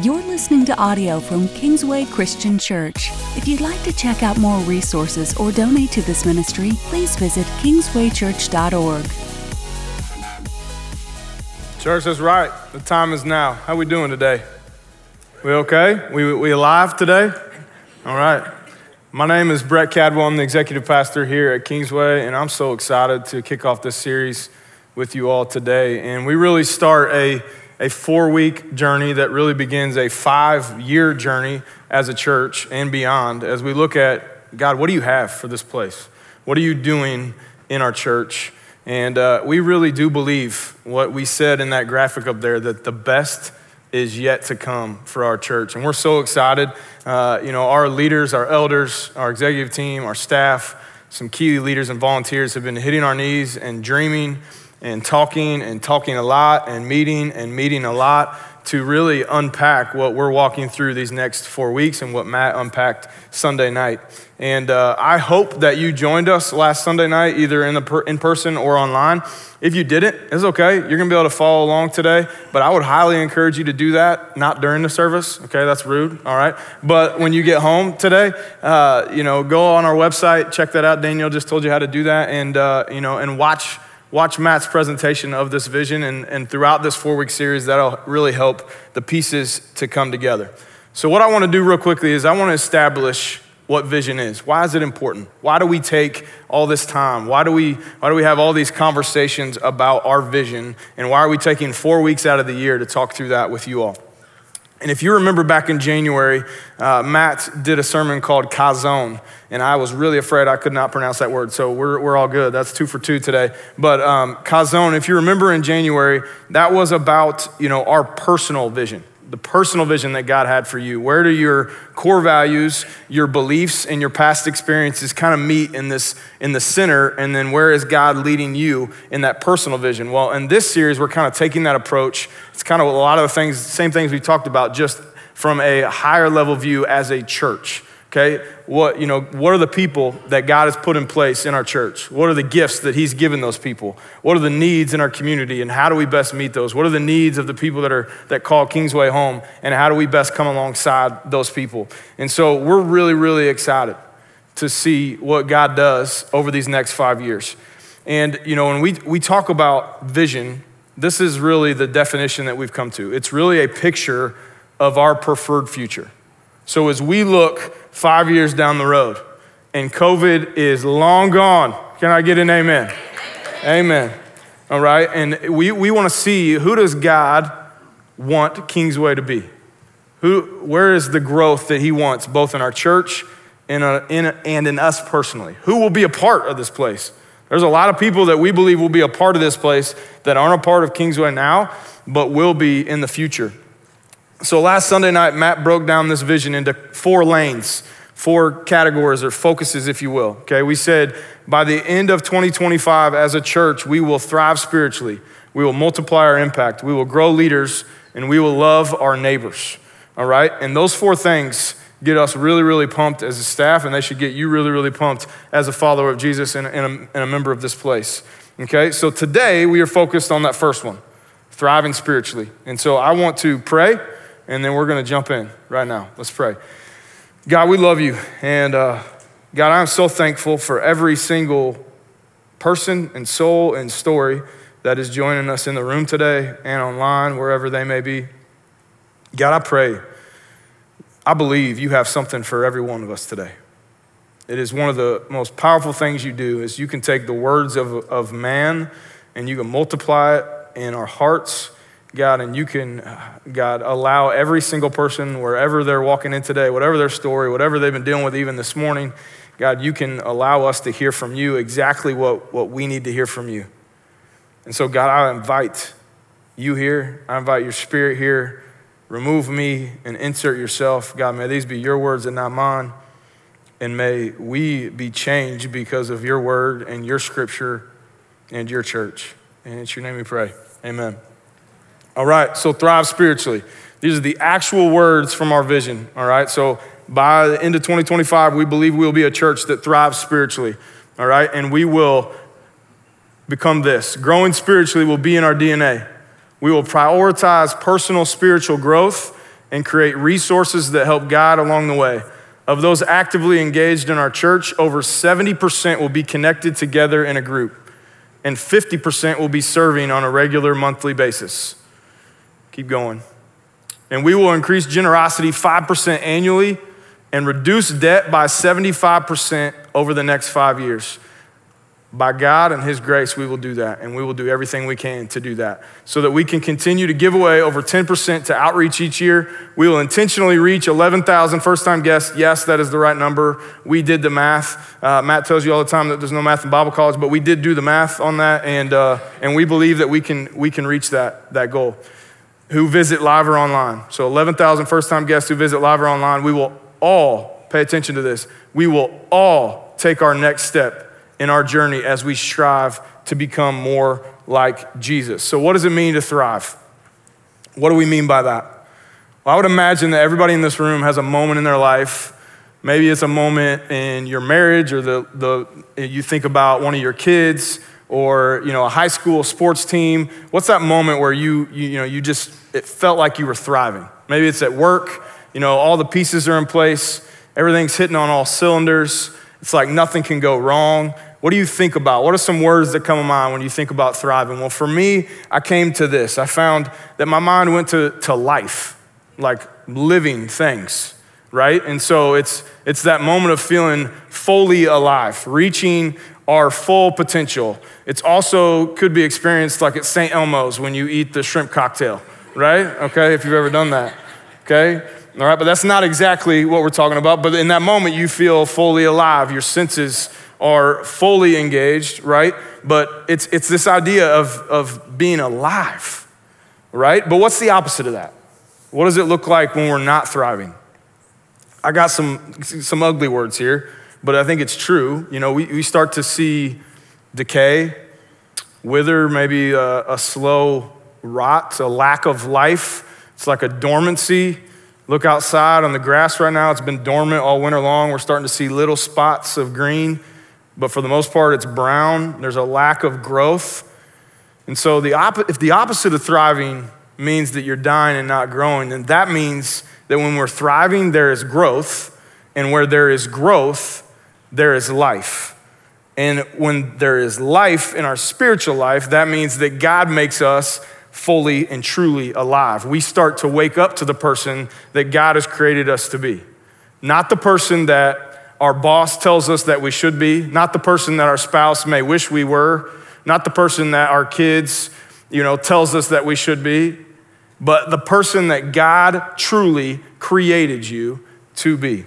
You're listening to audio from Kingsway Christian Church. If you'd like to check out more resources or donate to this ministry, please visit kingswaychurch.org. Church, that's right. The time is now. How we doing today? We okay? We, we alive today? All right. My name is Brett Cadwell. I'm the executive pastor here at Kingsway, and I'm so excited to kick off this series with you all today. And we really start a a four week journey that really begins a five year journey as a church and beyond as we look at God, what do you have for this place? What are you doing in our church? And uh, we really do believe what we said in that graphic up there that the best is yet to come for our church. And we're so excited. Uh, you know, our leaders, our elders, our executive team, our staff, some key leaders and volunteers have been hitting our knees and dreaming and talking and talking a lot and meeting and meeting a lot to really unpack what we're walking through these next four weeks and what Matt unpacked Sunday night. And uh, I hope that you joined us last Sunday night, either in, per- in person or online. If you didn't, it's okay. You're going to be able to follow along today. But I would highly encourage you to do that, not during the service. Okay, that's rude. All right. But when you get home today, uh, you know, go on our website, check that out. Daniel just told you how to do that, and uh, you know, and watch watch Matt's presentation of this vision, and, and throughout this four week series, that'll really help the pieces to come together. So, what I want to do real quickly is I want to establish what vision is. Why is it important? Why do we take all this time? Why do we, why do we have all these conversations about our vision? And why are we taking four weeks out of the year to talk through that with you all? And if you remember back in January, uh, Matt did a sermon called Chazown, and I was really afraid I could not pronounce that word, so we're, we're all good. That's two for two today. But um, Chazown, if you remember in January, that was about you know our personal vision the personal vision that God had for you. Where do your core values, your beliefs, and your past experiences kind of meet in this in the center? And then where is God leading you in that personal vision? Well, in this series, we're kind of taking that approach. It's kind of a lot of the things, same things we talked about, just from a higher level view as a church okay? What you know what are the people that god has put in place in our church? What are the gifts that he's given those people? What are the needs in our community and how do we best meet those? What are the needs of the people that are that call kingsway home and how do we best come alongside those people? And so we're really really excited to see what god does over these next five years. And you know when we, we talk about vision this is really the definition that we've come to. It's really a picture of our preferred future so as we look five years down the road, and COVID is long gone. Can I get an amen? Amen. All right, and we, we want to see who does God want Kingsway to be? Who, where is the growth that He wants, both in our church and, uh, in, and in us personally? Who will be a part of this place? There's a lot of people that we believe will be a part of this place that aren't a part of Kingsway now, but will be in the future. So last Sunday night, Matt broke down this vision into four lanes, four categories or focuses, if you will. Okay, we said by the end of 2025, as a church, we will thrive spiritually, we will multiply our impact, we will grow leaders, and we will love our neighbors. All right, and those four things get us really, really pumped as a staff, and they should get you really, really pumped as a follower of Jesus and, and, a, and a member of this place. Okay, so today we are focused on that first one thriving spiritually. And so I want to pray and then we're going to jump in right now. Let's pray. God, we love you. And uh, God, I'm so thankful for every single person and soul and story that is joining us in the room today and online, wherever they may be. God, I pray, I believe you have something for every one of us today. It is one of the most powerful things you do is you can take the words of, of man and you can multiply it in our hearts God, and you can, God, allow every single person, wherever they're walking in today, whatever their story, whatever they've been dealing with even this morning, God, you can allow us to hear from you exactly what, what we need to hear from you. And so, God, I invite you here. I invite your spirit here. Remove me and insert yourself. God, may these be your words and not mine. And may we be changed because of your word and your scripture and your church. And it's your name we pray. Amen. All right, so thrive spiritually. These are the actual words from our vision. All right, so by the end of 2025, we believe we will be a church that thrives spiritually. All right, and we will become this. Growing spiritually will be in our DNA. We will prioritize personal spiritual growth and create resources that help guide along the way. Of those actively engaged in our church, over 70% will be connected together in a group, and 50% will be serving on a regular monthly basis. Keep going. And we will increase generosity 5% annually and reduce debt by 75% over the next five years. By God and His grace, we will do that, and we will do everything we can to do that so that we can continue to give away over 10% to outreach each year. We will intentionally reach 11,000 first time guests. Yes, that is the right number. We did the math. Uh, Matt tells you all the time that there's no math in Bible college, but we did do the math on that, and, uh, and we believe that we can, we can reach that, that goal. Who visit live or online. So 11,000 first time guests who visit live or online. We will all, pay attention to this, we will all take our next step in our journey as we strive to become more like Jesus. So, what does it mean to thrive? What do we mean by that? Well, I would imagine that everybody in this room has a moment in their life. Maybe it's a moment in your marriage, or the, the, you think about one of your kids, or you know, a high school sports team. What's that moment where you, you, you know, you just, it felt like you were thriving? Maybe it's at work, you know, all the pieces are in place, everything's hitting on all cylinders. It's like nothing can go wrong. What do you think about? What are some words that come to mind when you think about thriving? Well, for me, I came to this. I found that my mind went to, to life, like living things, right? And so it's, it's that moment of feeling fully alive, reaching our full potential. It's also could be experienced like at St. Elmo's when you eat the shrimp cocktail, right? Okay, if you've ever done that, okay? All right, but that's not exactly what we're talking about. But in that moment, you feel fully alive. Your senses are fully engaged, right? But it's, it's this idea of, of being alive, right? But what's the opposite of that? What does it look like when we're not thriving? I got some, some ugly words here, but I think it's true. You know, we, we start to see decay, wither, maybe a, a slow rot, a lack of life. It's like a dormancy. Look outside on the grass right now. It's been dormant all winter long. We're starting to see little spots of green but for the most part, it's brown. There's a lack of growth. And so, the op- if the opposite of thriving means that you're dying and not growing, then that means that when we're thriving, there is growth. And where there is growth, there is life. And when there is life in our spiritual life, that means that God makes us fully and truly alive. We start to wake up to the person that God has created us to be, not the person that our boss tells us that we should be, not the person that our spouse may wish we were, not the person that our kids, you know, tells us that we should be, but the person that God truly created you to be.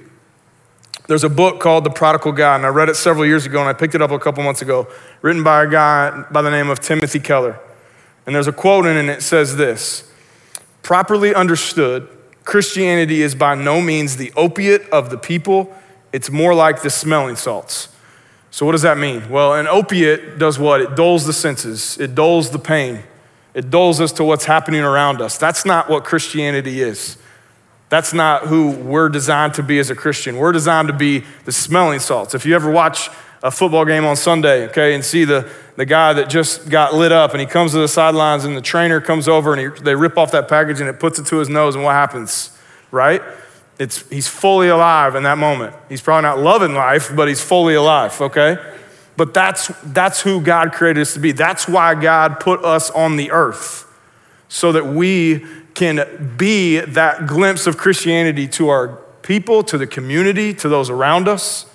There's a book called The Prodigal God, and I read it several years ago, and I picked it up a couple months ago, written by a guy by the name of Timothy Keller. And there's a quote in it, and it says this Properly understood, Christianity is by no means the opiate of the people it's more like the smelling salts. So, what does that mean? Well, an opiate does what? It dulls the senses, it dulls the pain, it dulls us to what's happening around us. That's not what Christianity is. That's not who we're designed to be as a Christian. We're designed to be the smelling salts. If you ever watch a football game on Sunday, okay, and see the, the guy that just got lit up and he comes to the sidelines and the trainer comes over and he, they rip off that package and it puts it to his nose, and what happens, right? It's, he's fully alive in that moment. He's probably not loving life, but he's fully alive, okay? But that's, that's who God created us to be. That's why God put us on the earth, so that we can be that glimpse of Christianity to our people, to the community, to those around us.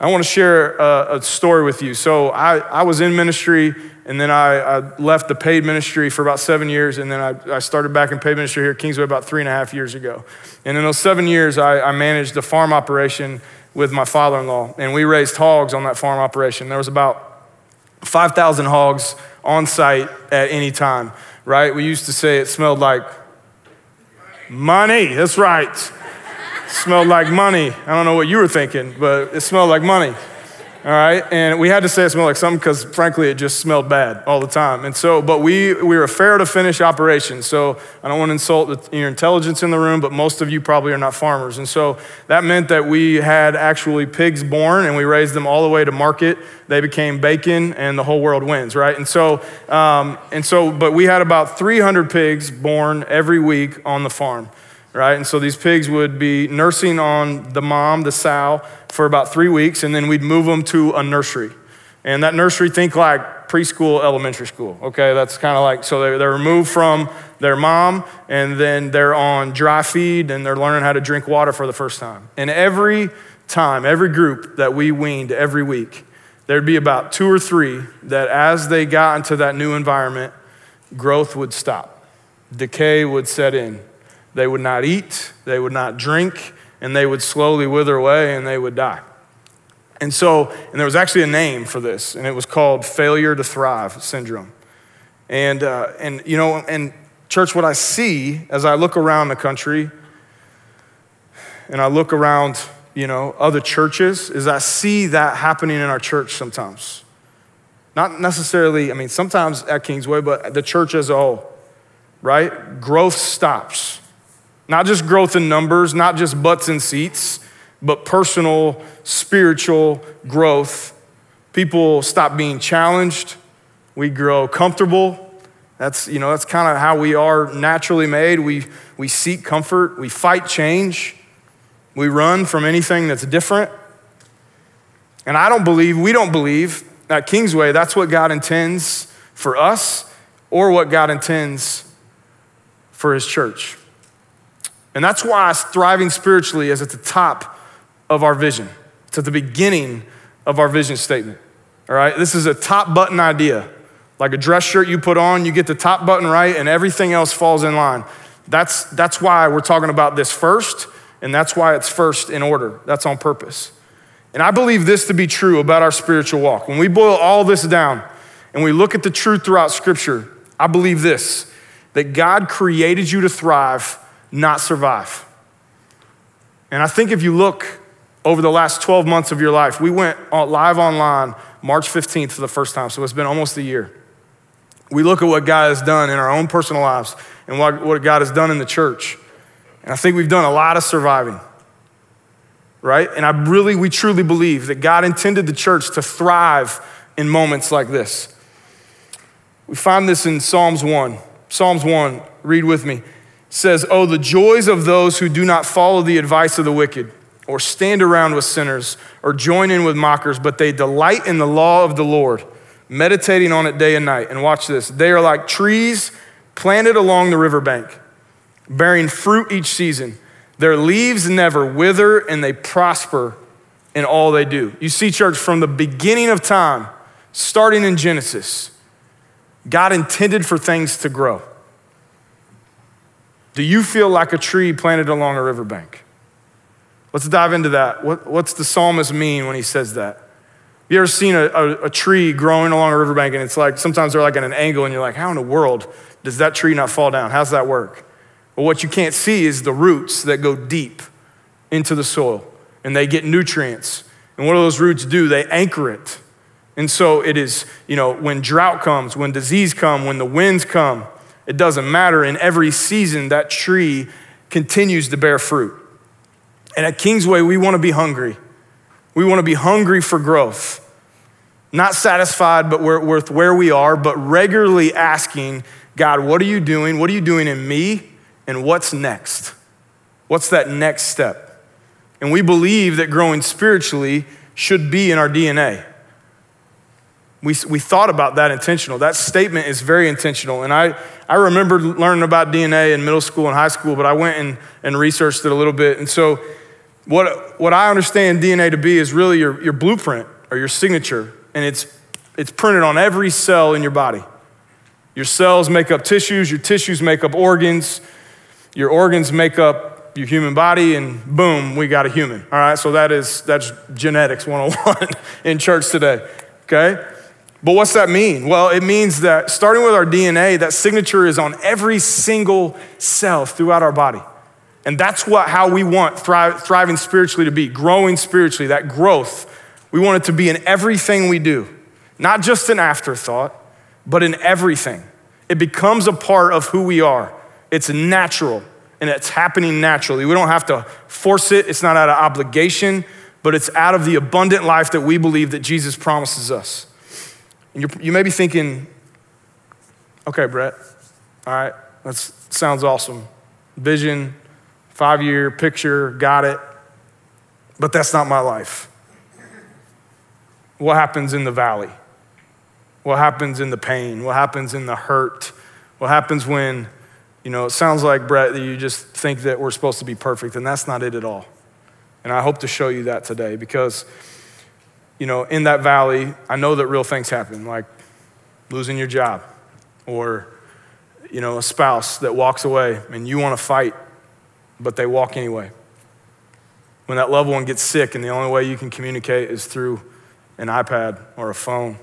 I want to share a, a story with you. So I, I was in ministry and then I, I, left the paid ministry for about seven years, and then I, I, started back in paid ministry here at Kingsway about three and a half years ago. And in those seven years, I, I managed a farm operation with my father in law, and we raised hogs on that farm operation. There was about 5,000 hogs on site at any time, right? We used to say it smelled like money. That's right. smelled like money. I don't know what you were thinking, but it smelled like money all right? And we had to say it smelled like something because, frankly, it just smelled bad all the time. And so, but we, we were a farrow to finish operation. So I don't want to insult your intelligence in the room, but most of you probably are not farmers. And so that meant that we had actually pigs born and we raised them all the way to market. They became bacon and the whole world wins, right? And so, um, and so, but we had about 300 pigs born every week on the farm. Right? And so these pigs would be nursing on the mom, the sow, for about three weeks, and then we'd move them to a nursery. And that nursery, think like preschool, elementary school, okay? That's kind of like, so they're, they're removed from their mom, and then they're on dry feed, and they're learning how to drink water for the first time. And every time, every group that we weaned every week, there'd be about two or three that as they got into that new environment, growth would stop, decay would set in. They would not eat, they would not drink, and they would slowly wither away and they would die. And so, and there was actually a name for this, and it was called failure to thrive syndrome. And, uh, and you know, and church, what I see as I look around the country and I look around, you know, other churches, is I see that happening in our church sometimes. Not necessarily, I mean, sometimes at Kingsway, but the church as a whole, right? Growth stops. Not just growth in numbers, not just butts and seats, but personal, spiritual growth. People stop being challenged. We grow comfortable. That's, you know, that's kind of how we are naturally made. We, we seek comfort. We fight change. We run from anything that's different. And I don't believe, we don't believe at Kingsway that's what God intends for us or what God intends for his church. And that's why thriving spiritually is at the top of our vision. It's at the beginning of our vision statement. All right? This is a top button idea. Like a dress shirt you put on, you get the top button right, and everything else falls in line. That's, that's why we're talking about this first, and that's why it's first in order. That's on purpose. And I believe this to be true about our spiritual walk. When we boil all this down and we look at the truth throughout Scripture, I believe this that God created you to thrive not survive. And I think if you look over the last 12 months of your life, we went live online March 15th for the first time, so it's been almost a year. We look at what God has done in our own personal lives and what, God has done in the church. And I think we've done a lot of surviving, right? And I really, we truly believe that God intended the church to thrive in moments like this. We find this in Psalms 1. Psalms 1, read with me says, Oh, the joys of those who do not follow the advice of the wicked, or stand around with sinners, or join in with mockers, but they delight in the law of the Lord, meditating on it day and night. And watch this they are like trees planted along the riverbank, bearing fruit each season. Their leaves never wither, and they prosper in all they do. You see, church, from the beginning of time, starting in Genesis, God intended for things to grow. Do you feel like a tree planted along a riverbank? Let's dive into that. What, what's the psalmist mean when he says that? You ever seen a, a, a, tree growing along a riverbank and it's like sometimes they're like at an angle and you're like, how in the world does that tree not fall down? How's that work? Well, what you can't see is the roots that go deep into the soil and they get nutrients. And what do those roots do? They anchor it. And so it is, you know, when drought comes, when disease come, when the winds come, it doesn't matter. In every season, that tree continues to bear fruit. And at Kingsway, we want to be hungry. We want to be hungry for growth. Not satisfied but we're, with where we are, but regularly asking, God, what are you doing? What are you doing in me? And what's next? What's that next step? And we believe that growing spiritually should be in our DNA we, we thought about that intentional. That statement is very intentional. And I, I remember learning about DNA in middle school and high school, but I went and, and researched it a little bit. And so, what, what I understand DNA to be is really your, your blueprint or your signature, and it's, it's printed on every cell in your body. Your cells make up tissues, your tissues make up organs, your organs make up your human body, and boom, we got a human. All right, so that is that's genetics 101 in church today. Okay? But what's that mean? Well, it means that starting with our DNA, that signature is on every single cell throughout our body. And that's what how we want thriving spiritually to be, growing spiritually, that growth. We want it to be in everything we do, not just an afterthought, but in everything. It becomes a part of who we are. It's natural and it's happening naturally. We don't have to force it, it's not out of obligation, but it's out of the abundant life that we believe that Jesus promises us. And you may be thinking, okay, Brett, all right, that sounds awesome. Vision, five year picture, got it. But that's not my life. What happens in the valley? What happens in the pain? What happens in the hurt? What happens when, you know, it sounds like, Brett, that you just think that we're supposed to be perfect, and that's not it at all. And I hope to show you that today because, you know, in that valley, I know that real things happen, like losing your job or, you know, a spouse that walks away and you want to fight, but they walk anyway. When that loved one gets sick and the only way you can communicate is through an iPad or a phone.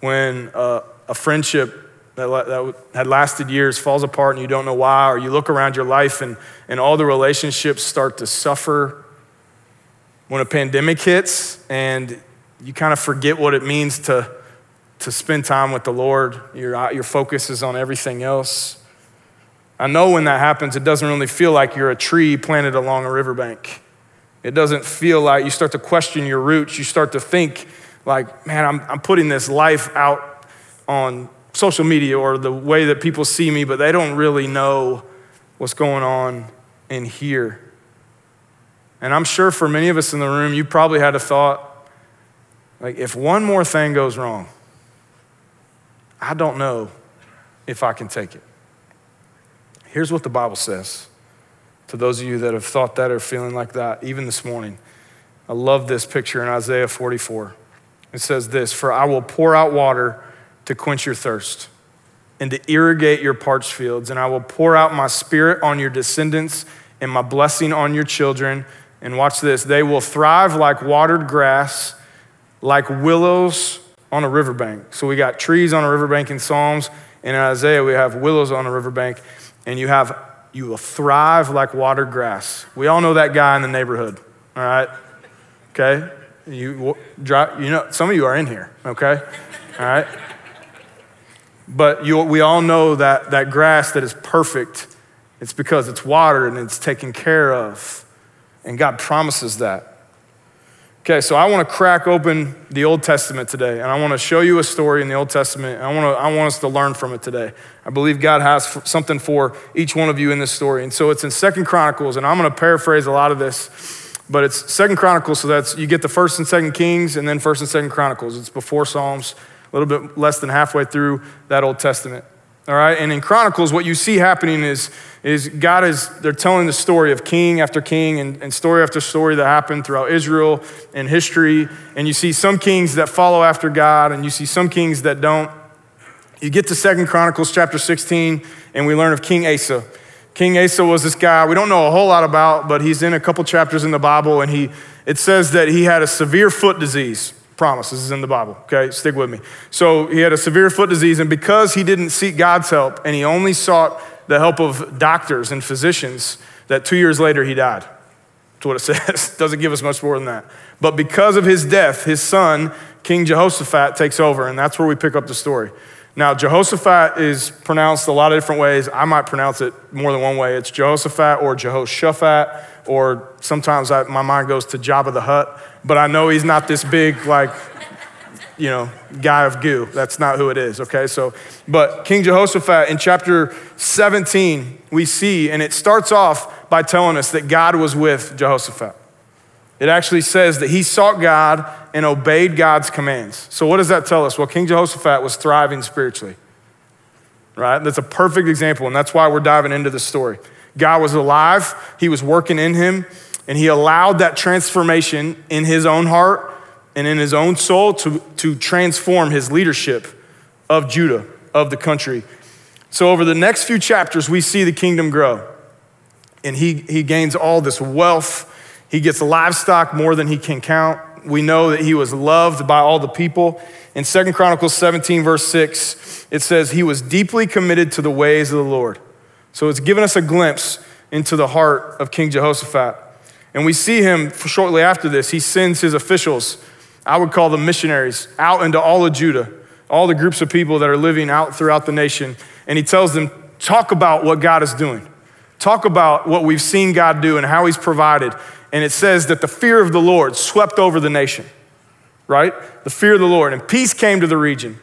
When a friendship that, that had lasted years falls apart and you don't know why, or you look around your life and, and all the relationships start to suffer. When a pandemic hits and you kind of forget what it means to, to spend time with the Lord, your, uh, your focus is on everything else. I know when that happens, it doesn't really feel like you're a tree planted along a riverbank. It doesn't feel like you start to question your roots. You start to think, like, man, I'm, I'm putting this life out on social media or the way that people see me, but they don't really know what's going on in here. And I'm sure for many of us in the room, you probably had a thought like, if one more thing goes wrong, I don't know if I can take it. Here's what the Bible says to those of you that have thought that or feeling like that, even this morning. I love this picture in Isaiah 44. It says this For I will pour out water to quench your thirst and to irrigate your parched fields, and I will pour out my spirit on your descendants and my blessing on your children. And watch this they will thrive like watered grass, like willows on a riverbank. So we got trees on a riverbank in Psalms. And in Isaiah, we have willows on a riverbank, and you have you will thrive like watered grass. We all know that guy in the neighborhood, all right? Okay? You, you know, some of you are in here, okay? All right? But you, we all know that that grass that is perfect, it's because it's watered and it's taken care of. And God promises that. Okay, so I want to crack open the Old Testament today, and I want to show you a story in the Old Testament. I want, to, I want us to learn from it today. I believe God has something for each one of you in this story. And so it's in Second Chronicles, and I'm going to paraphrase a lot of this, but it's Second Chronicles, so that's you get the First and Second Kings, and then First and Second Chronicles. It's before Psalms, a little bit less than halfway through that Old Testament. All right, and in Chronicles, what you see happening is, is God is, they're telling the story of king after king and, and story after story that happened throughout Israel and history. And you see some kings that follow after God, and you see some kings that don't. You get to Second Chronicles chapter 16, and we learn of King Asa. King Asa was this guy we don't know a whole lot about, but he's in a couple chapters in the Bible, and he, it says that he had a severe foot disease promise. This is in the Bible, okay? Stick with me. So he had a severe foot disease, and because he didn't seek God's help and he only sought the help of doctors and physicians, that two years later he died. That's what it says. Doesn't give us much more than that. But because of his death, his son, King Jehoshaphat, takes over, and that's where we pick up the story. Now, Jehoshaphat is pronounced a lot of different ways. I might pronounce it more than one way. It's Jehoshaphat or Jehoshaphat or sometimes I, my mind goes to Jabba the Hutt, but I know he's not this big, like, you know, guy of goo. That's not who it is, okay? So, but King Jehoshaphat in chapter 17, we see, and it starts off by telling us that God was with Jehoshaphat. It actually says that he sought God and obeyed God's commands. So, what does that tell us? Well, King Jehoshaphat was thriving spiritually, right? That's a perfect example, and that's why we're diving into this story. God was alive, He was working in him, and He allowed that transformation in His own heart and in His own soul to, to transform His leadership of Judah, of the country. So, over the next few chapters, we see the kingdom grow. And he, he gains all this wealth. He gets livestock more than he can count. We know that he was loved by all the people. In Second Chronicles 17, verse 6, it says, He was deeply committed to the ways of the Lord. So it's given us a glimpse into the heart of King Jehoshaphat. And we see him shortly after this, he sends his officials, I would call them missionaries, out into all of Judah, all the groups of people that are living out throughout the nation. And he tells them, talk about what God is doing. Talk about what we've seen God do and how he's provided. And it says that the fear of the Lord swept over the nation, right? The fear of the Lord. And peace came to the region.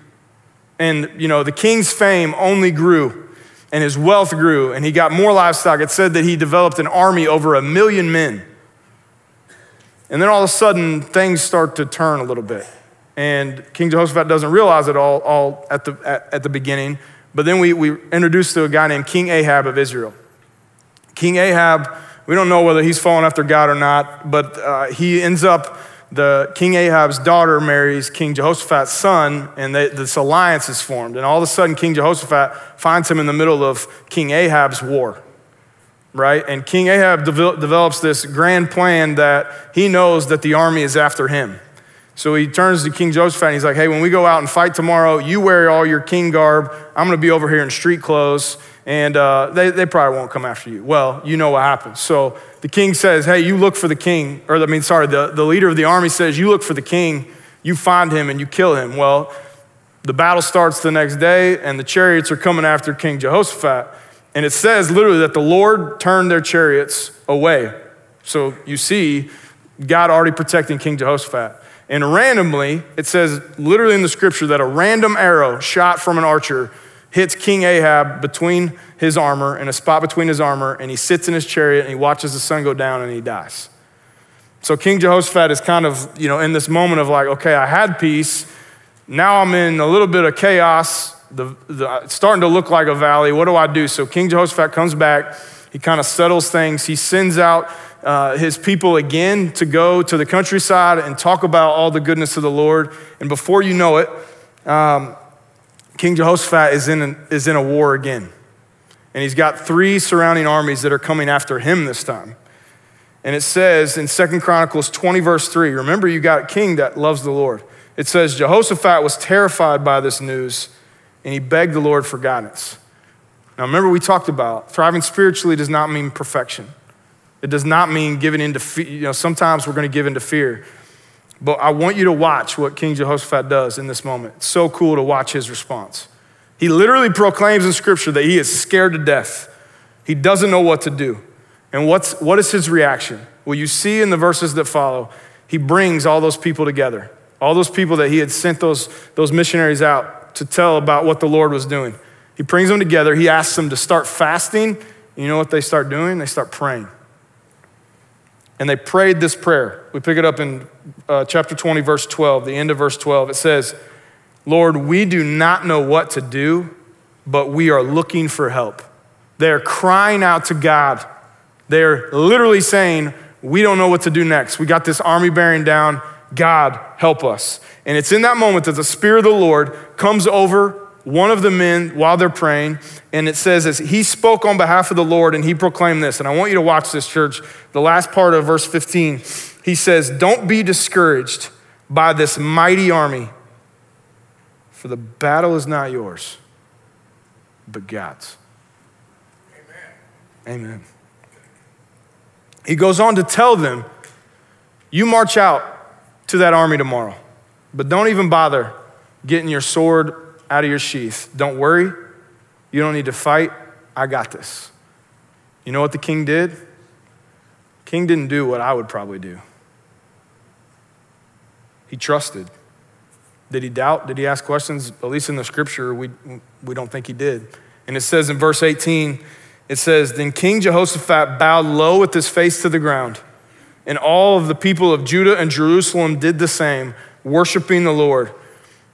And, you know, the king's fame only grew and his wealth grew, and he got more livestock. It said that he developed an army over a million men. And then all of a sudden, things start to turn a little bit. And King Jehoshaphat doesn't realize it all, all at, the, at, at the beginning. But then we, we introduced to a guy named King Ahab of Israel. King Ahab, we don't know whether he's fallen after God or not, but uh, he ends up the King Ahab's daughter marries King Jehoshaphat's son, and they, this alliance is formed. And all of a sudden, King Jehoshaphat finds him in the middle of King Ahab's war, right? And King Ahab de- develops this grand plan that he knows that the army is after him. So he turns to King Jehoshaphat and he's like, hey, when we go out and fight tomorrow, you wear all your king garb. I'm going to be over here in street clothes, and uh, they, they probably won't come after you. Well, you know what happens. So the king says, Hey, you look for the king, or I mean, sorry, the, the leader of the army says, You look for the king, you find him, and you kill him. Well, the battle starts the next day, and the chariots are coming after King Jehoshaphat. And it says literally that the Lord turned their chariots away. So you see God already protecting King Jehoshaphat. And randomly, it says literally in the scripture that a random arrow shot from an archer hits King Ahab between his armor, and a spot between his armor, and he sits in his chariot and he watches the sun go down and he dies. So King Jehoshaphat is kind of, you know, in this moment of like, okay, I had peace. Now I'm in a little bit of chaos. The, the, it's starting to look like a valley. What do I do? So King Jehoshaphat comes back. He kind of settles things. He sends out uh, his people again to go to the countryside and talk about all the goodness of the Lord. And before you know it, um, King Jehoshaphat is in, an, is in a war again. And he's got three surrounding armies that are coming after him this time. And it says in Second Chronicles 20, verse 3, remember you got a king that loves the Lord. It says, Jehoshaphat was terrified by this news and he begged the Lord for guidance. Now, remember, we talked about thriving spiritually does not mean perfection. It does not mean giving into fear. You know, sometimes we're going to give into fear. But I want you to watch what King Jehoshaphat does in this moment. It's so cool to watch his response. He literally proclaims in scripture that he is scared to death. He doesn't know what to do. And what's, what is his reaction? Well, you see in the verses that follow, he brings all those people together, all those people that he had sent those, those missionaries out to tell about what the Lord was doing. He brings them together. He asks them to start fasting. You know what they start doing? They start praying and they prayed this prayer. We pick it up in uh, chapter 20, verse 12, the end of verse 12. It says, Lord, we do not know what to do, but we are looking for help. They're crying out to God. They're literally saying, We don't know what to do next. We got this army bearing down. God, help us. And it's in that moment that the Spirit of the Lord comes over one of the men while they're praying, and it says as he spoke on behalf of the Lord and he proclaimed this. And I want you to watch this, church. The last part of verse 15, he says, Don't be discouraged by this mighty army, for the battle is not yours, but God's. Amen. Amen. He goes on to tell them, You march out to that army tomorrow, but don't even bother getting your sword out of your sheath. Don't worry. You don't need to fight. I got this. You know what the king did? King didn't do what I would probably do. He trusted. Did he doubt? Did he ask questions? At least in the scripture, we, we don't think he did. And it says in verse 18, it says, Then King Jehoshaphat bowed low with his face to the ground, and all of the people of Judah and Jerusalem did the same, worshiping the Lord.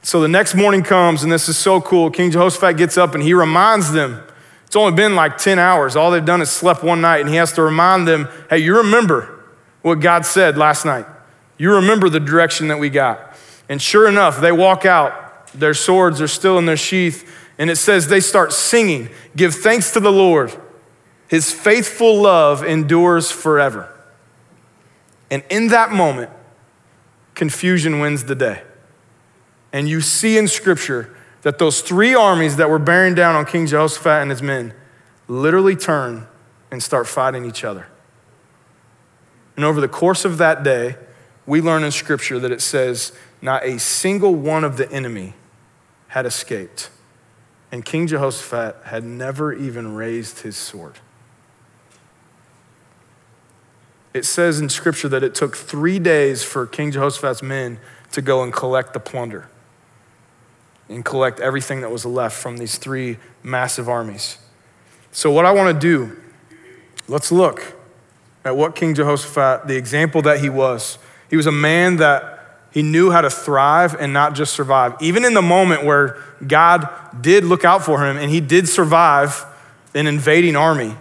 So the next morning comes, and this is so cool. King Jehoshaphat gets up and he reminds them. It's only been like 10 hours. All they've done is slept one night, and he has to remind them hey, you remember what God said last night. You remember the direction that we got. And sure enough, they walk out. Their swords are still in their sheath, and it says they start singing Give thanks to the Lord. His faithful love endures forever. And in that moment, confusion wins the day. And you see in scripture that those three armies that were bearing down on King Jehoshaphat and his men literally turn and start fighting each other. And over the course of that day, we learn in scripture that it says, not a single one of the enemy had escaped. And King Jehoshaphat had never even raised his sword. It says in scripture that it took three days for King Jehoshaphat's men to go and collect the plunder and collect everything that was left from these three massive armies. So, what I want to do, let's look at what King Jehoshaphat, the example that he was. He was a man that he knew how to thrive and not just survive. Even in the moment where God did look out for him and he did survive an invading army,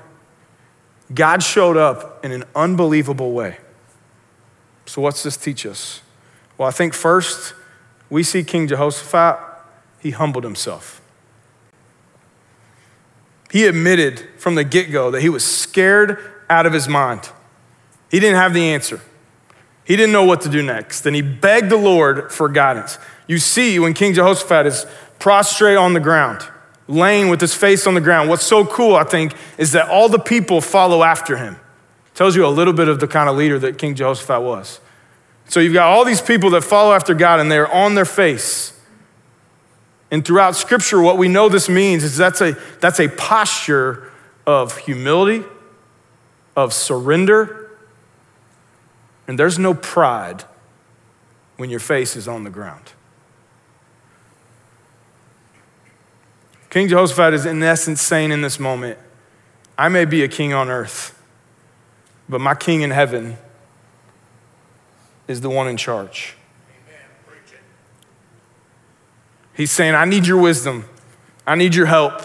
God showed up in an unbelievable way. So, what's this teach us? Well, I think first, we see King Jehoshaphat, he humbled himself. He admitted from the get go that he was scared out of his mind. He didn't have the answer. He didn't know what to do next, and he begged the Lord for guidance. You see, when King Jehoshaphat is prostrate on the ground, laying with his face on the ground, what's so cool, I think, is that all the people follow after him. Tells you a little bit of the kind of leader that King Jehoshaphat was. So you've got all these people that follow after God, and they're on their face. And throughout Scripture, what we know this means is that's a, that's a posture of humility, of surrender, and there's no pride when your face is on the ground. King Jehoshaphat is, in essence, saying in this moment, I may be a king on earth, but my king in heaven is the one in charge. He's saying, I need your wisdom. I need your help.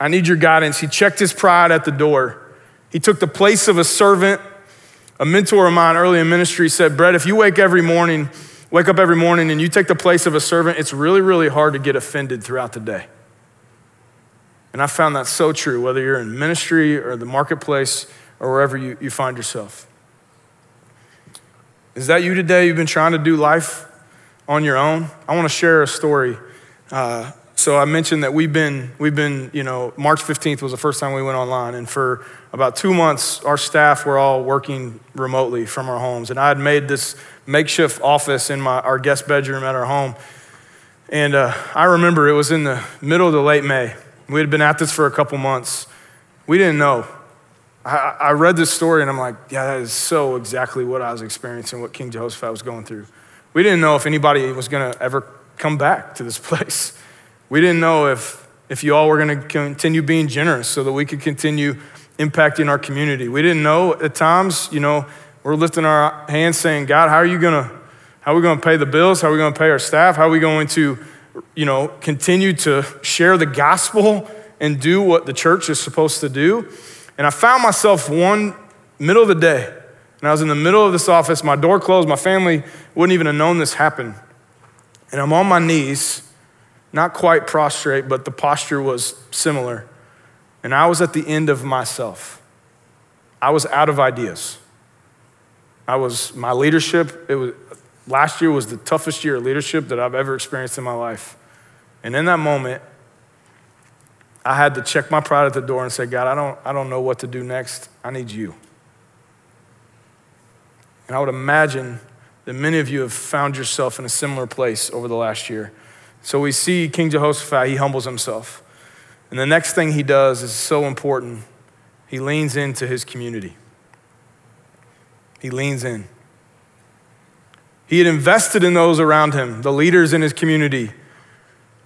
I need your guidance. He checked his pride at the door. He took the place of a servant a mentor of mine early in ministry said, Brett, if you wake every morning, wake up every morning and you take the place of a servant, it's really, really hard to get offended throughout the day. And I found that so true, whether you're in ministry or the marketplace or wherever you, you find yourself. Is that you today? You've been trying to do life on your own? I want to share a story. Uh, so I mentioned that we've been, we've been, you know, March 15th was the first time we went online. And for about two months, our staff were all working remotely from our homes. And I had made this makeshift office in my, our guest bedroom at our home. And uh, I remember it was in the middle of the late May. We had been at this for a couple months. We didn't know. I, I read this story and I'm like, yeah, that is so exactly what I was experiencing, what King Jehoshaphat was going through. We didn't know if anybody was going to ever come back to this place. We didn't know if, if you all were going to continue being generous so that we could continue impacting our community. We didn't know at times, you know, we're lifting our hands saying, God, how are you going to, how are we going to pay the bills? How are we going to pay our staff? How are we going to, you know, continue to share the gospel and do what the church is supposed to do? And I found myself one middle of the day, and I was in the middle of this office, my door closed, my family wouldn't even have known this happened. And I'm on my knees not quite prostrate, but the posture was similar. And I was at the end of myself. I was out of ideas. I was, my leadership, it was, last year was the toughest year of leadership that I've ever experienced in my life. And in that moment, I had to check my pride at the door and say, God, I don't, I don't know what to do next. I need you. And I would imagine that many of you have found yourself in a similar place over the last year. So we see King Jehoshaphat, he humbles himself. And the next thing he does is so important. He leans into his community. He leans in. He had invested in those around him, the leaders in his community.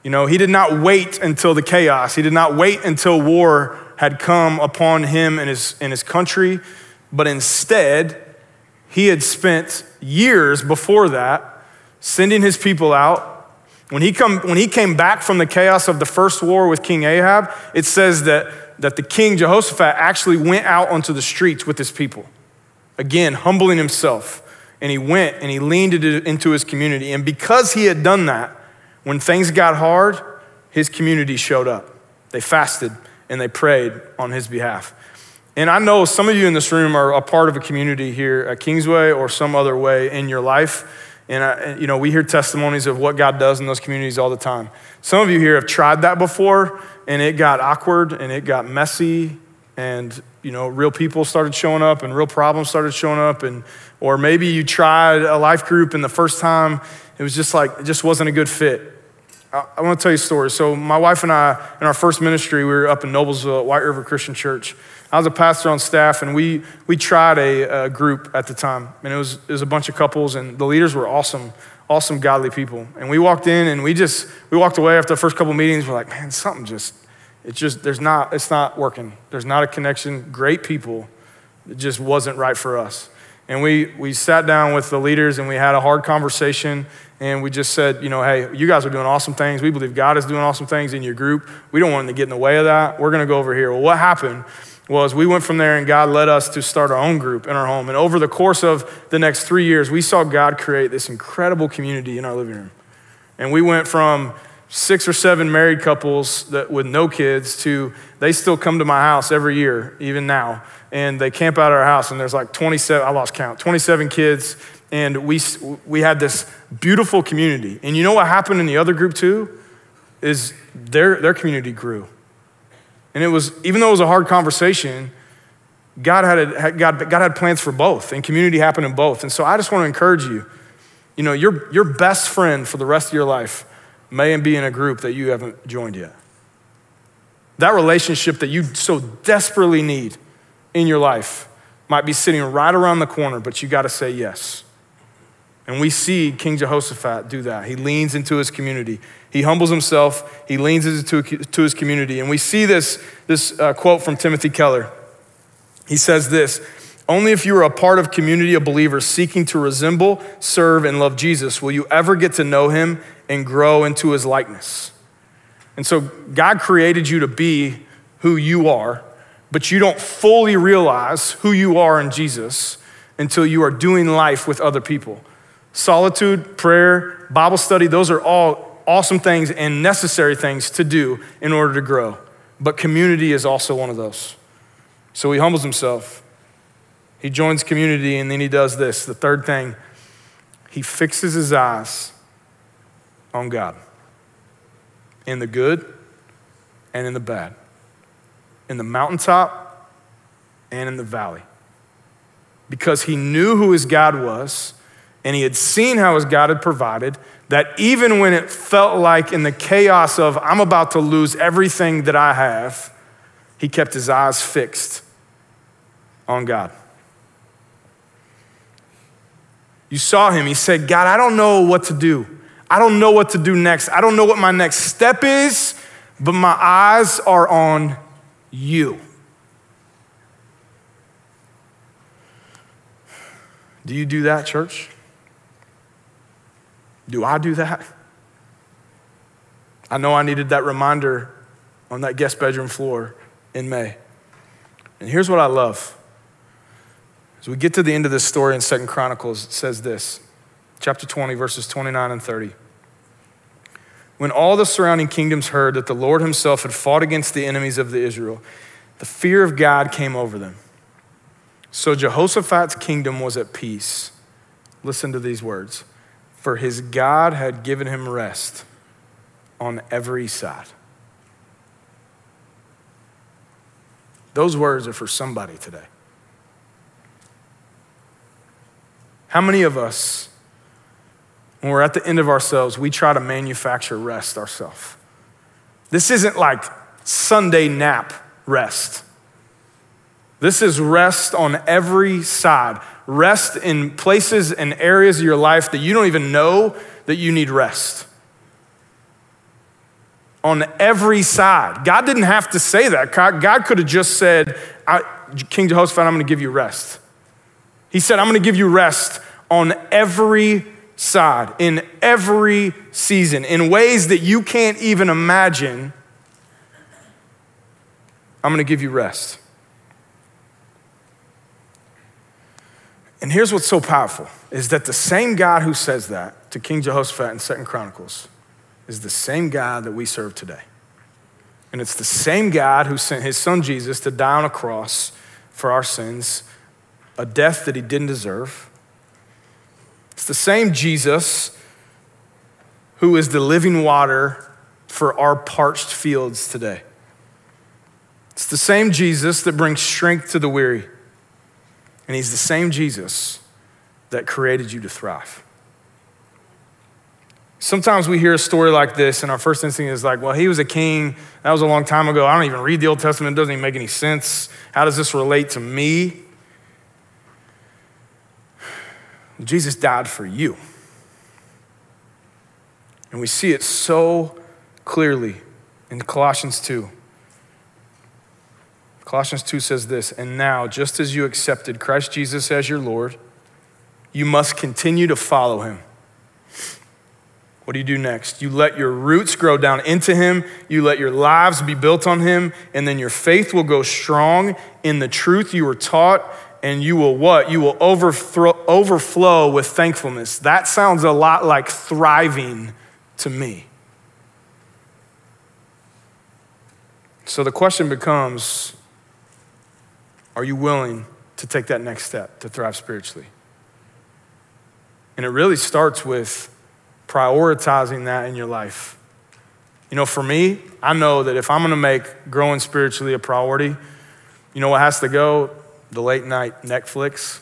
You know, he did not wait until the chaos. He did not wait until war had come upon him and his, and his country, but instead, he had spent years before that sending his people out when he, come, when he came back from the chaos of the first war with King Ahab, it says that, that the king Jehoshaphat actually went out onto the streets with his people. Again, humbling himself. And he went and he leaned into his community. And because he had done that, when things got hard, his community showed up. They fasted and they prayed on his behalf. And I know some of you in this room are a part of a community here at Kingsway or some other way in your life and, I, you know, we hear testimonies of what God does in those communities all the time. Some of you here have tried that before, and it got awkward and it got messy, and you know, real people started showing up and real problems started showing up, and or maybe you tried a life group and the first time it was just like it just wasn't a good fit. I, want to tell you a story. So my wife and I, in our first ministry, we were up in Noblesville at White River Christian Church. I was a pastor on staff, and we, we tried a, a, group at the time. And it was, it was a bunch of couples, and the leaders were awesome, awesome, godly people. And we walked in, and we just, we walked away after the first couple meetings. We're like, man, something just, It's just, there's not, it's not working. There's not a connection. Great people. It just wasn't right for us. And we, we sat down with the leaders and we had a hard conversation and we just said, you know, hey, you guys are doing awesome things. We believe God is doing awesome things in your group. We don't want to get in the way of that. We're going to go over here. Well, what happened was we went from there and God led us to start our own group in our home. And over the course of the next three years, we saw God create this incredible community in our living room. And we went from six or seven married couples that with no kids to they still come to my house every year, even now, and they camp out at our house. And there's like 27, I lost count, 27 kids. And we, we had this beautiful community. And you know what happened in the other group too? Is their, their community grew. And it was, even though it was a hard conversation, God had, God, God had plans for both, and community happened in both. And so I just want to encourage you you know, your, your best friend for the rest of your life may be in a group that you haven't joined yet. That relationship that you so desperately need in your life might be sitting right around the corner, but you got to say yes. And we see King Jehoshaphat do that. He leans into his community. He humbles himself. He leans into to his community. And we see this, this uh, quote from Timothy Keller. He says this Only if you are a part of community of believers seeking to resemble, serve, and love Jesus will you ever get to know him and grow into his likeness. And so God created you to be who you are, but you don't fully realize who you are in Jesus until you are doing life with other people. Solitude, prayer, Bible study, those are all awesome things and necessary things to do in order to grow. But community is also one of those. So he humbles himself. He joins community and then he does this. The third thing, he fixes his eyes on God in the good and in the bad, in the mountaintop and in the valley. Because he knew who his God was and he had seen how his God had provided, that even when it felt like in the chaos of, I'm about to lose everything that I have, he kept his eyes fixed on God. You saw him. He said, God, I don't know what to do. I don't know what to do next. I don't know what my next step is, but my eyes are on you. Do you do that, church? Do I do that? I know I needed that reminder on that guest bedroom floor in May. And here's what I love. As we get to the end of this story in Second Chronicles, it says this chapter 20, verses 29 and 30. When all the surrounding kingdoms heard that the Lord himself had fought against the enemies of the Israel, the fear of God came over them. So Jehoshaphat's kingdom was at peace. Listen to these words for his God had given him rest on every side. Those words are for somebody today. How many of us, when we're at the end of ourselves, we try to manufacture rest ourselves? This isn't like Sunday nap rest. This is rest on every side. Rest in places and areas of your life that you don't even know that you need rest. On every side. God didn't have to say that. God could have just said, King Jehoshaphat, I'm going to give you rest. He said, I'm going to give you rest on every side, in every season, in ways that you can't even imagine. I'm going to give you rest. And here's what's so powerful is that the same God who says that to King Jehoshaphat in Second Chronicles is the same God that we serve today. And it's the same God who sent his son Jesus to die on a cross for our sins, a death that he didn't deserve. It's the same Jesus who is the living water for our parched fields today. It's the same Jesus that brings strength to the weary. And he's the same Jesus that created you to thrive. Sometimes we hear a story like this, and our first instinct is like, well, he was a king. That was a long time ago. I don't even read the Old Testament. It doesn't even make any sense. How does this relate to me? Jesus died for you. And we see it so clearly in Colossians 2. Colossians 2 says this, and now, just as you accepted Christ Jesus as your Lord, you must continue to follow him. What do you do next? You let your roots grow down into him, you let your lives be built on him, and then your faith will go strong in the truth you were taught, and you will what? You will overthrow, overflow with thankfulness. That sounds a lot like thriving to me. So the question becomes are you willing to take that next step to thrive spiritually? And it really starts with prioritizing that in your life. You know, for me, I know that if I'm gonna make growing spiritually a priority, you know what has to go? The late night Netflix.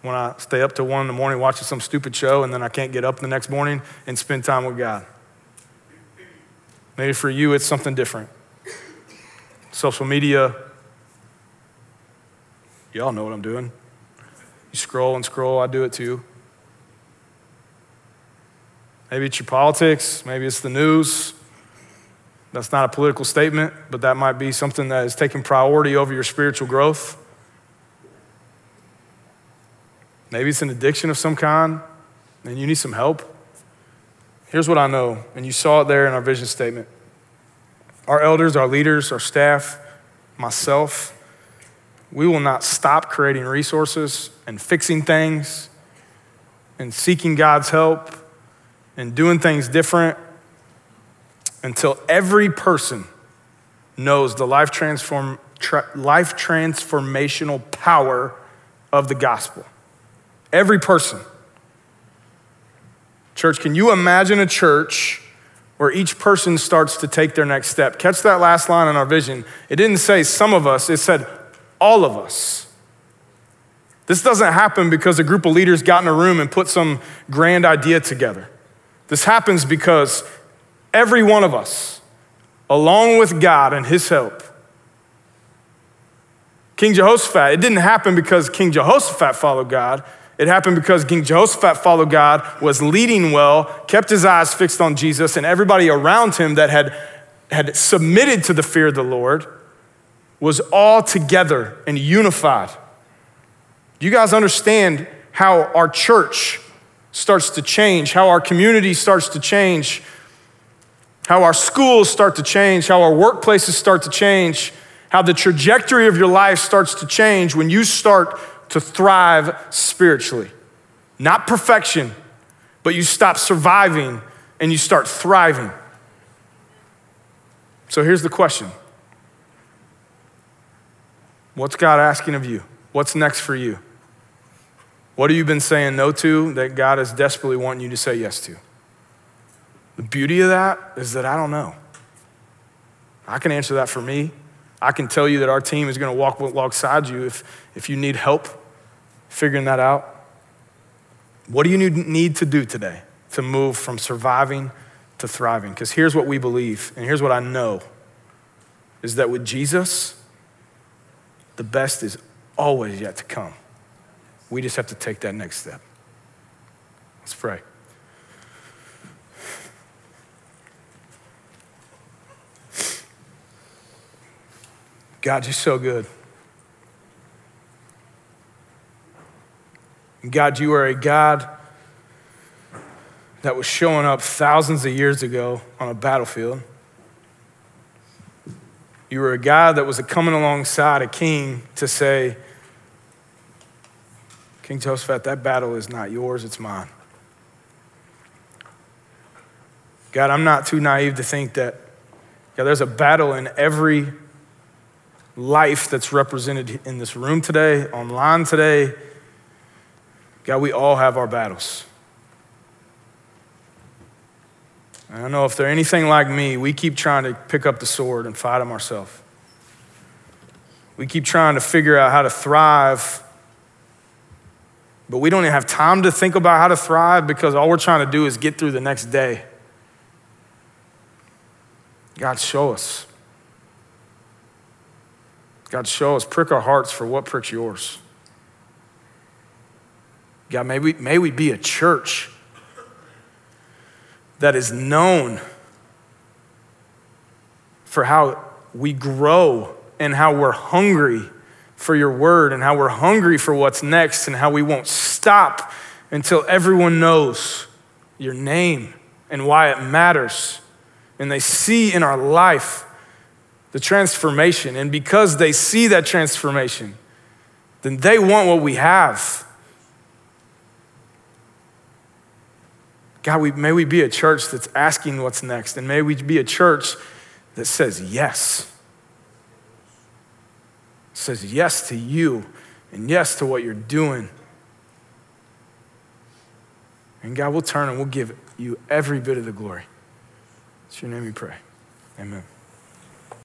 When I stay up till one in the morning watching some stupid show and then I can't get up the next morning and spend time with God. Maybe for you, it's something different. Social media, y'all know what I'm doing. You scroll and scroll, I do it too. Maybe it's your politics, maybe it's the news. That's not a political statement, but that might be something that is taking priority over your spiritual growth. Maybe it's an addiction of some kind and you need some help. Here's what I know, and you saw it there in our vision statement. Our elders, our leaders, our staff, myself, we will not stop creating resources and fixing things and seeking God's help and doing things different until every person knows the life, transform, tra- life transformational power of the gospel. Every person. Church, can you imagine a church where each person starts to take their next step? Catch that last line in our vision. It didn't say some of us, it said all of us. This doesn't happen because a group of leaders got in a room and put some grand idea together. This happens because every one of us, along with God and His help, King Jehoshaphat, it didn't happen because King Jehoshaphat followed God. It happened because King Jehoshaphat followed God, was leading well, kept his eyes fixed on Jesus, and everybody around him that had, had submitted to the fear of the Lord was all together and unified. Do you guys understand how our church starts to change, how our community starts to change, how our schools start to change, how our workplaces start to change, how the trajectory of your life starts to change when you start to thrive spiritually. Not perfection, but you stop surviving and you start thriving. So here's the question What's God asking of you? What's next for you? What have you been saying no to that God is desperately wanting you to say yes to? The beauty of that is that I don't know. I can answer that for me. I can tell you that our team is going to walk alongside you if, if you need help figuring that out. What do you need to do today to move from surviving to thriving? Because here's what we believe, and here's what I know is that with Jesus, the best is always yet to come. We just have to take that next step. Let's pray. God, you're so good. God, you are a God that was showing up thousands of years ago on a battlefield. You were a guy that was coming alongside a king to say, King Jehoshaphat, that battle is not yours, it's mine. God, I'm not too naive to think that God, there's a battle in every life that's represented in this room today, online today. God, we all have our battles. I don't know if they're anything like me, we keep trying to pick up the sword and fight them ourselves. We keep trying to figure out how to thrive but we don't even have time to think about how to thrive because all we're trying to do is get through the next day. God, show us. God, show us. Prick our hearts for what pricks yours. God, may we, may we be a church that is known for how we grow and how we're hungry for your word and how we're hungry for what's next and how we won't stop until everyone knows your name and why it matters. And they see in our life the transformation. And because they see that transformation, then they want what we have. God, we, may we be a church that's asking what's next, and may we be a church that says yes. Says yes to you and yes to what you're doing. And God will turn and we'll give you every bit of the glory. It's your name we pray. Amen.